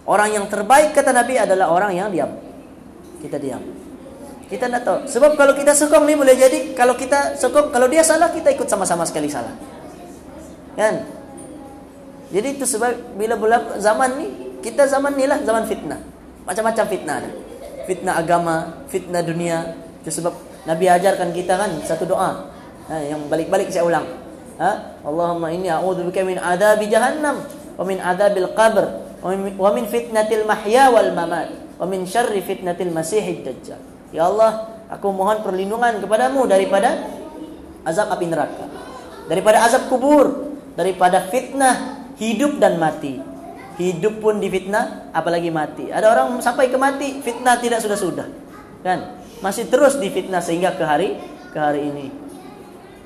Orang yang terbaik kata Nabi adalah orang yang diam. Kita diam. Kita tidak tahu. Sebab kalau kita sokong ni boleh jadi kalau kita sokong kalau dia salah kita ikut sama-sama sekali salah. Kan? Jadi itu sebab bila berlaku zaman ni, kita zaman ni lah zaman fitnah. Macam-macam fitnah. Fitnah agama, fitnah dunia. Itu sebab Nabi ajarkan kita kan satu doa. Ha, yang balik-balik saya ulang. Ha? Allahumma inni a'udzubika min adabi jahannam wa min adabil qabr wa min fitnatil mahya wal mamat wa min syarri fitnatil masihid dajjal. Ya Allah, aku mohon perlindungan kepadamu daripada azab api neraka, daripada azab kubur, daripada fitnah hidup dan mati. Hidup pun difitnah, apalagi mati. Ada orang sampai ke mati, fitnah tidak sudah-sudah. Kan? Masih terus difitnah sehingga ke hari ke hari ini.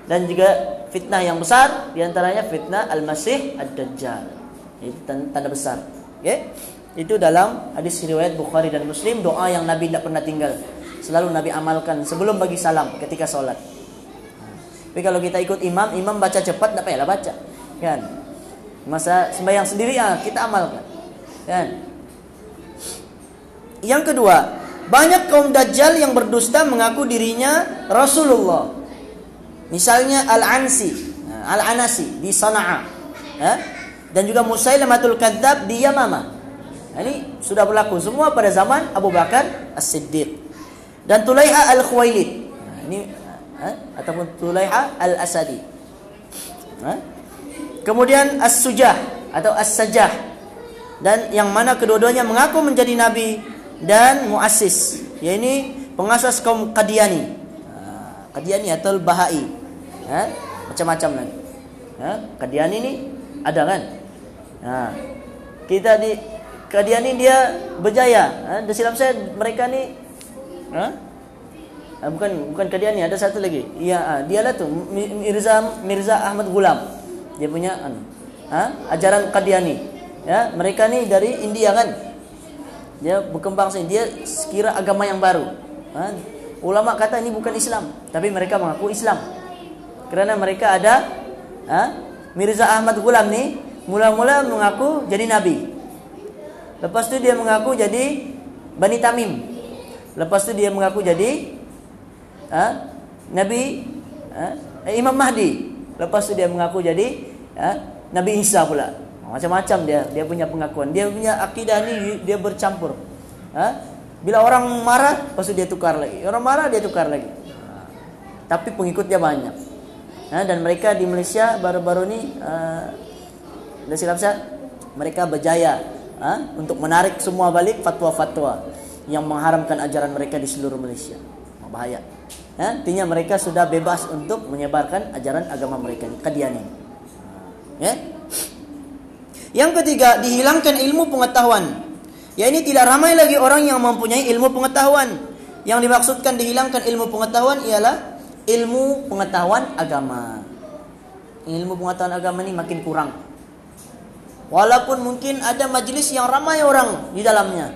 Dan juga fitnah yang besar di antaranya fitnah Al-Masih Ad-Dajjal. Itu tanda besar. Okay? Itu dalam hadis riwayat Bukhari dan Muslim doa yang Nabi tidak pernah tinggal. Selalu Nabi amalkan sebelum bagi salam ketika sholat. Tapi kalau kita ikut imam, imam baca cepat, tidak payahlah baca. Kan? Masa sembahyang sendiri ya kita amalkan. Kan? Yang kedua, banyak kaum dajjal yang berdusta mengaku dirinya Rasulullah. Misalnya Al-Ansi, Al-Anasi di Sana'a. Ya? Dan juga Musailamatul Kadzab di Yamamah. Nah, ini sudah berlaku semua pada zaman Abu Bakar As-Siddiq. Dan Tulaiha Al-Khuwailid. Nah, ini ha? ataupun Tulaiha Al-Asadi. Kemudian As-Sujah atau As-Sajah dan yang mana kedua-duanya mengaku menjadi nabi dan muassis ya ini pengasas kaum Qadiani. Ah, Qadiani atau Bahai. Ha? Macam-macam lagi. Ha? Qadiani ini ada kan? Kita di Qadiani dia berjaya. Ha? Dan silap saya mereka ni ha? bukan bukan Qadiani, ada satu lagi. Iya, dia lah tu Mirza Mirza Ahmad Gulam. Dia punya ha? ajaran Qadiani. Ya, mereka ni dari India kan? Dia berkembang sendiri dia sekira agama yang baru ha? ulama kata ini bukan Islam tapi mereka mengaku Islam kerana mereka ada ha? Mirza Ahmad Ghulam ni mula-mula mengaku jadi nabi lepas tu dia mengaku jadi Bani Tamim lepas tu dia mengaku jadi ha? Nabi ha? Imam Mahdi lepas tu dia mengaku jadi ha? Nabi Isa pula macam-macam dia dia punya pengakuan. Dia punya akidah ni dia bercampur. Bila orang marah, pasti dia tukar lagi. Orang marah dia tukar lagi. Tapi pengikutnya banyak. Ha? Dan mereka di Malaysia baru-baru ni uh, silap saya mereka berjaya ha? untuk menarik semua balik fatwa-fatwa yang mengharamkan ajaran mereka di seluruh Malaysia. Bahaya. Ha? Artinya mereka sudah bebas untuk menyebarkan ajaran agama mereka. Kadiani. Ya? Yang ketiga, dihilangkan ilmu pengetahuan. Ya ini tidak ramai lagi orang yang mempunyai ilmu pengetahuan. Yang dimaksudkan dihilangkan ilmu pengetahuan ialah ilmu pengetahuan agama. Ilmu pengetahuan agama ini makin kurang. Walaupun mungkin ada majlis yang ramai orang di dalamnya.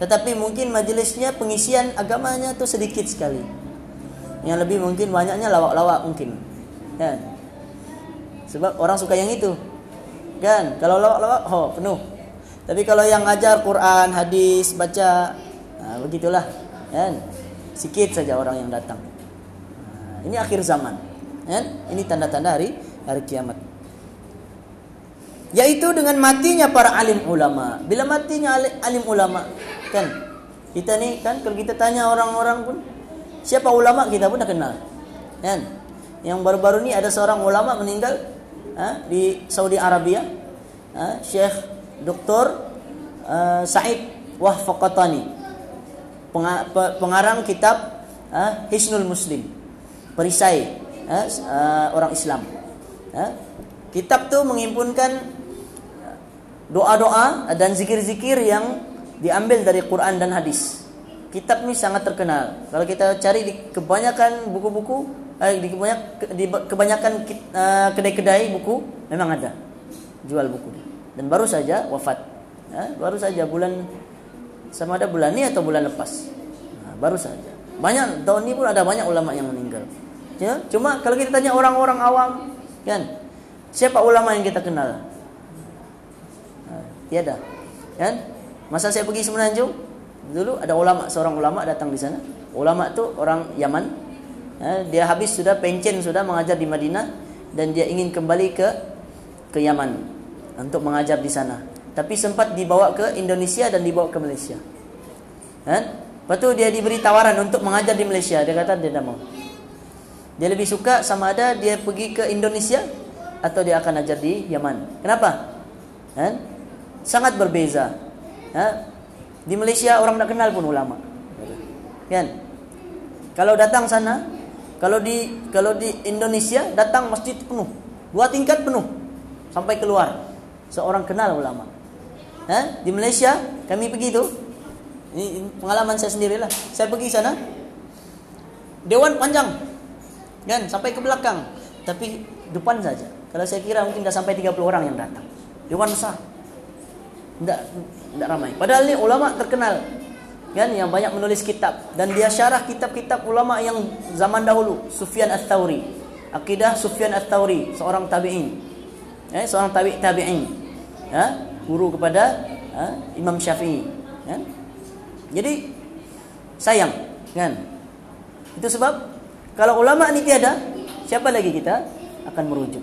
Tetapi mungkin majlisnya pengisian agamanya itu sedikit sekali. Yang lebih mungkin banyaknya lawak-lawak mungkin. Ya. Sebab orang suka yang itu. Kan? Kalau lawak-lawak, oh penuh. Tapi kalau yang ngajar Quran, hadis, baca, nah, begitulah. Kan? Sikit saja orang yang datang. Nah, ini akhir zaman. Kan? Ini tanda-tanda hari hari kiamat. Yaitu dengan matinya para alim ulama. Bila matinya alim ulama, kan? Kita ni kan kalau kita tanya orang-orang pun siapa ulama kita pun dah kenal. Kan? Yang baru-baru ni ada seorang ulama meninggal di Saudi Arabia. Ha, Syekh Dr. Uh, Said Wahfaqatani. Pengarang kitab uh, Hisnul Muslim. Perisai uh, orang Islam. Kitab tu mengimpunkan doa-doa dan zikir-zikir yang diambil dari Quran dan hadis. Kitab ni sangat terkenal. Kalau kita cari di kebanyakan buku-buku eh, di kebanyakan di kebanyakan uh, kedai-kedai buku memang ada. Jual buku. Dan baru saja wafat. Ya, baru saja bulan sama ada bulan ini atau bulan lepas. Nah, baru saja. Banyak tahun ini pun ada banyak ulama yang meninggal. Ya cuma kalau kita tanya orang-orang awam kan siapa ulama yang kita kenal? Nah, tiada. Kan? Masa saya pergi Semenanjung? Dulu ada ulama seorang ulama datang di sana. Ulama itu orang Yaman. Eh, dia habis sudah pencen sudah mengajar di Madinah dan dia ingin kembali ke ke Yaman untuk mengajar di sana. Tapi sempat dibawa ke Indonesia dan dibawa ke Malaysia. Kan? Lepas tu dia diberi tawaran untuk mengajar di Malaysia. Dia kata dia tidak mau. Dia lebih suka sama ada dia pergi ke Indonesia atau dia akan ajar di Yaman. Kenapa? Kan? Sangat berbeza. Ha? Di Malaysia orang tak kenal pun ulama. Kan? Kalau datang sana, kalau di kalau di Indonesia datang masjid penuh, dua tingkat penuh sampai keluar. Seorang kenal ulama. Eh? Di Malaysia kami pergi tu. Ini pengalaman saya sendirilah. Saya pergi sana. Dewan panjang. Kan sampai ke belakang. Tapi depan saja. Kalau saya kira mungkin dah sampai 30 orang yang datang. Dewan besar. Tidak, tidak ramai. Padahal ini ulama terkenal kan? Yang banyak menulis kitab. Dan dia syarah kitab-kitab ulama yang zaman dahulu. Sufyan Ats-Tsauri akidah Sufyan Ats-Tsauri seorang tabi'in. Eh seorang tabi' tabi'in. Ya guru kepada ha, Imam Syafi'i. Kan jadi sayang. Kan? Itu sebab kalau ulama ini tiada siapa lagi kita akan merujuk?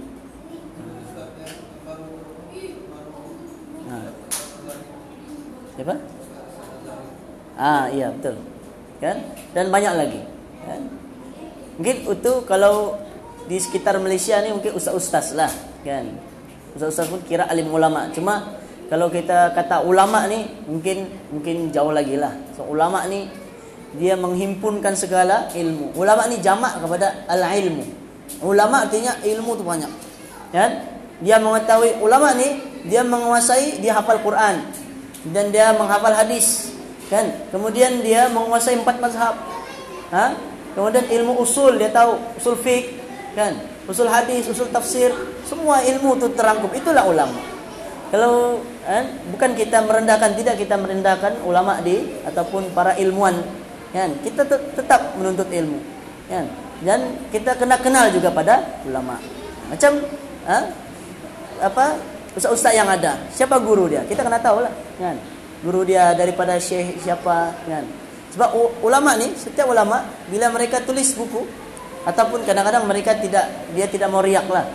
Siapa Ah iya betul. Kan? Dan banyak lagi. Kan? Mungkin itu kalau di sekitar Malaysia ni mungkin ustaz-ustaz lah kan. Ustaz-ustaz pun kira alim ulama. Cuma kalau kita kata ulama nih mungkin mungkin jauh lagi lah. So ulama nih dia menghimpunkan segala ilmu. Ulama nih jamak kepada al-ilmu. Ulama artinya ilmu itu banyak. Kan? Dia mengetahui ulama nih dia menguasai dia hafal Quran dan dia menghafal hadis kan? Kemudian dia menguasai empat mazhab. Ha? kemudian ilmu usul dia tahu usul fiqh kan? Usul hadis usul tafsir semua ilmu itu terangkum. Itulah ulama. Kalau eh, bukan kita merendahkan tidak kita merendahkan ulama di ataupun para ilmuwan kan? Kita tetap menuntut ilmu kan? Dan kita kena kenal juga pada ulama. Macam eh, apa? Ustaz-ustaz yang ada. Siapa guru dia? Kita kena tahu lah kan guru dia daripada syekh siapa kan sebab ulama ni setiap ulama bila mereka tulis buku ataupun kadang-kadang mereka tidak dia tidak mau riak lah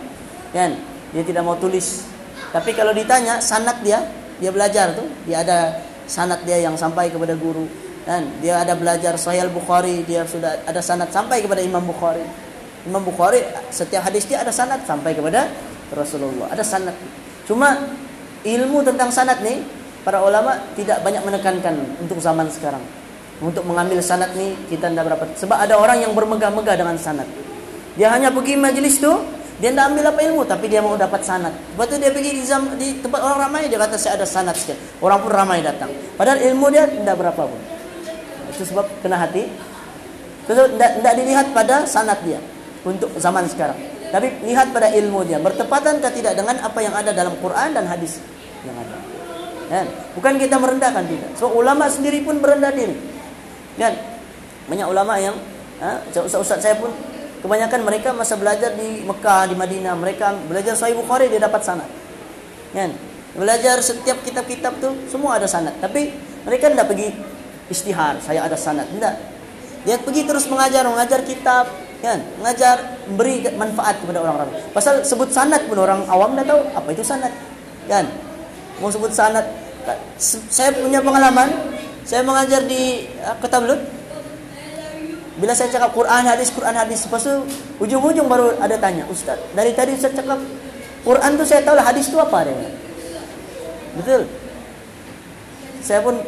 kan dia tidak mau tulis tapi kalau ditanya sanat dia, dia belajar tuh, dia ada sanat dia yang sampai kepada guru. Dan dia ada belajar Sahih Bukhari, dia sudah ada sanat sampai kepada Imam Bukhari. Imam Bukhari setiap hadis dia ada sanat sampai kepada Rasulullah. Ada sanat. Cuma ilmu tentang sanat nih para ulama tidak banyak menekankan untuk zaman sekarang. Untuk mengambil sanat nih kita tidak berapa. Sebab ada orang yang bermegah-megah dengan sanat. Dia hanya pergi majelis tuh dia tidak ambil apa ilmu, tapi dia mau dapat sanat. Lepas itu dia pergi di, zam, di tempat orang ramai, dia kata saya ada sanat sikit. Orang pun ramai datang. Padahal ilmu dia tidak berapa pun. Itu sebab kena hati. Itu tidak dilihat pada sanat dia untuk zaman sekarang. Tapi lihat pada ilmu dia. Bertepatan atau tidak dengan apa yang ada dalam Quran dan hadis yang ada. Kan? Bukan kita merendahkan tidak. So ulama sendiri pun berendah diri. Kan? Banyak ulama yang, ustaz-ustaz saya pun Kebanyakan mereka masa belajar di Mekah, di Madinah, mereka belajar Sahih Bukhari dia dapat sanad. Kan? Belajar setiap kitab-kitab tu semua ada sanad. Tapi mereka tidak pergi istihar, saya ada sanad. Tidak. Dia pergi terus mengajar, mengajar kitab, kan? Mengajar, memberi manfaat kepada orang-orang. Pasal sebut sanad pun orang awam dah tahu apa itu sanad. Kan? Mau sebut sanad, saya punya pengalaman, saya mengajar di uh, Ketablut, Bila saya cakap Quran hadis Quran hadis lepas ujung-ujung baru ada tanya Ustaz dari tadi saya cakap Quran tu saya tahu lah hadis tu apa dia? Betul? Saya pun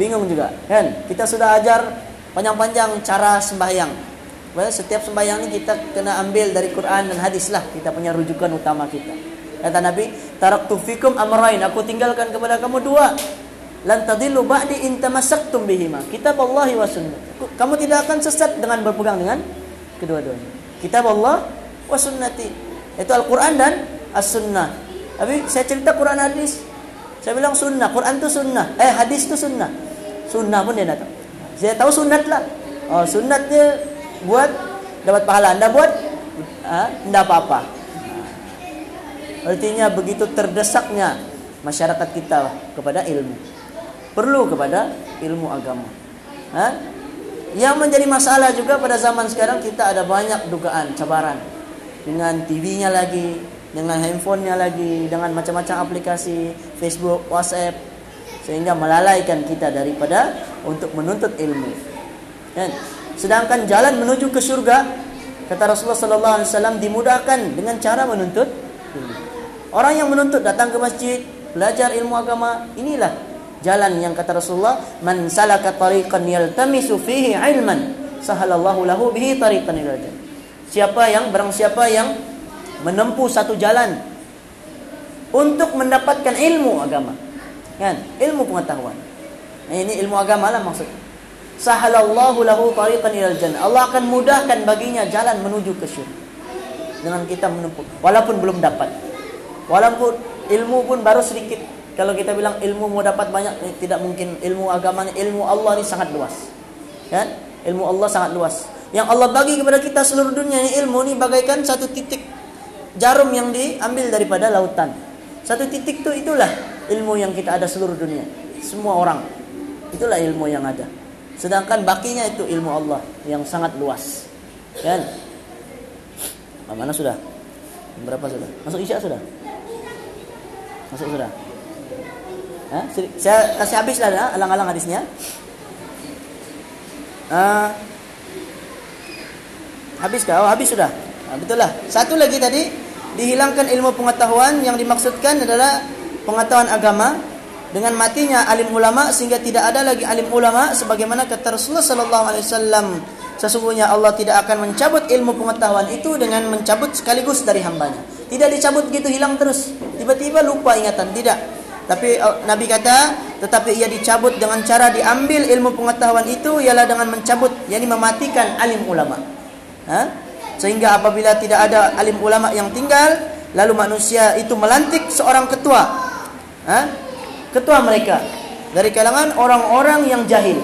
bingung juga. Kan kita sudah ajar panjang-panjang cara sembahyang. Setiap sembahyang ini kita kena ambil dari Quran dan hadis lah kita punya rujukan utama kita kata Nabi taraktu fikum amrain aku tinggalkan kepada kamu dua. Lan tadillu ba'di in tamassaktum bihima. Kitab Allah wa sunnah. Kamu tidak akan sesat dengan berpegang dengan kedua-duanya. Kitab Allah wa sunnati. Itu Al-Qur'an dan As-Sunnah. Tapi saya cerita Quran hadis. Saya bilang sunnah. Quran itu sunnah. Eh hadis itu sunnah. Sunnah pun dia datang. Saya tahu sunat lah. Oh sunatnya buat dapat pahala. Anda buat ah, tidak apa-apa artinya begitu terdesaknya masyarakat kita kepada ilmu perlu kepada ilmu agama. Ha? Yang menjadi masalah juga pada zaman sekarang kita ada banyak dugaan, cabaran dengan TV-nya lagi, dengan handphonenya lagi, dengan macam-macam aplikasi Facebook, WhatsApp, sehingga melalaikan kita daripada untuk menuntut ilmu. Dan sedangkan jalan menuju ke surga, kata Rasulullah Sallallahu Alaihi Wasallam dimudahkan dengan cara menuntut ilmu. Orang yang menuntut datang ke masjid, belajar ilmu agama, inilah jalan yang kata Rasulullah man salaka tariqan yaltamisu fihi ilman sahalallahu lahu bihi tariqan ilal siapa yang barang siapa yang menempuh satu jalan untuk mendapatkan ilmu agama kan? Ilmu pengetahuan. Nah, ini ilmu agama lah maksud sahalallahu lahu tariqan ilal jannah Allah akan mudahkan baginya jalan menuju ke syurga dengan kita menempuh walaupun belum dapat walaupun ilmu pun baru sedikit. Kalau kita bilang ilmu mau dapat banyak eh, tidak mungkin. Ilmu agama ilmu Allah ini sangat luas. Kan ilmu Allah sangat luas. Yang Allah bagi kepada kita seluruh dunia ini ilmu ini bagaikan satu titik jarum yang diambil daripada lautan. Satu titik itu itulah ilmu yang kita ada seluruh dunia. Semua orang. Itulah ilmu yang ada. Sedangkan bakinya itu ilmu Allah yang sangat luas. Kan? Mana sudah? Berapa sudah? Masuk isya sudah masuk sudah Ha? Saya kasih habis lah ya, alang-alang hadisnya. Uh, habis? Oh, habis sudah. Nah, betul lah. Satu lagi tadi dihilangkan ilmu pengetahuan yang dimaksudkan adalah pengetahuan agama dengan matinya alim ulama sehingga tidak ada lagi alim ulama sebagaimana kata Rasulullah sallallahu alaihi wasallam sesungguhnya Allah tidak akan mencabut ilmu pengetahuan itu dengan mencabut sekaligus dari hambanya tidak dicabut gitu hilang terus. Tiba-tiba lupa ingatan tidak. Tapi uh, Nabi kata tetapi ia dicabut dengan cara diambil ilmu pengetahuan itu ialah dengan mencabut yakni mematikan alim ulama. Ha? sehingga apabila tidak ada alim ulama yang tinggal lalu manusia itu melantik seorang ketua. Ha? ketua mereka. Dari kalangan orang-orang yang jahil.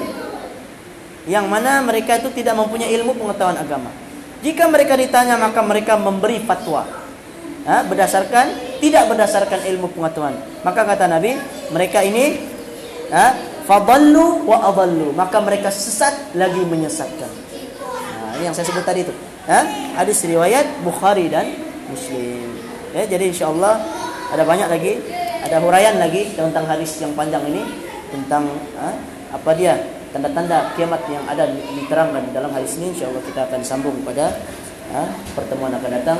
Yang mana mereka itu tidak mempunyai ilmu pengetahuan agama. Jika mereka ditanya maka mereka memberi fatwa ha? berdasarkan tidak berdasarkan ilmu pengetahuan. Maka kata Nabi mereka ini ha? wa adallu. Maka mereka sesat lagi menyesatkan. Nah, ini yang saya sebut tadi itu ha? hadis riwayat Bukhari dan Muslim. Ya, jadi insyaallah ada banyak lagi ada huraian lagi tentang hadis yang panjang ini tentang ha, apa dia? Tanda-tanda kiamat yang ada diterangkan dalam hadis ini insyaallah kita akan sambung pada ha, pertemuan akan datang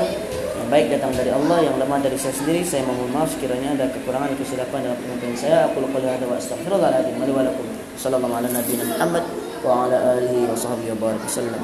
baik datang dari Allah yang lemah dari saya sendiri saya mohon maaf sekiranya ada kekurangan atau kesilapan dalam penyampaian saya. Aku lupa ada wa astaghfirullahaladzim. Wa lakum sallallahu ala nabiyina Muhammad wa ala alihi wa sahbihi wa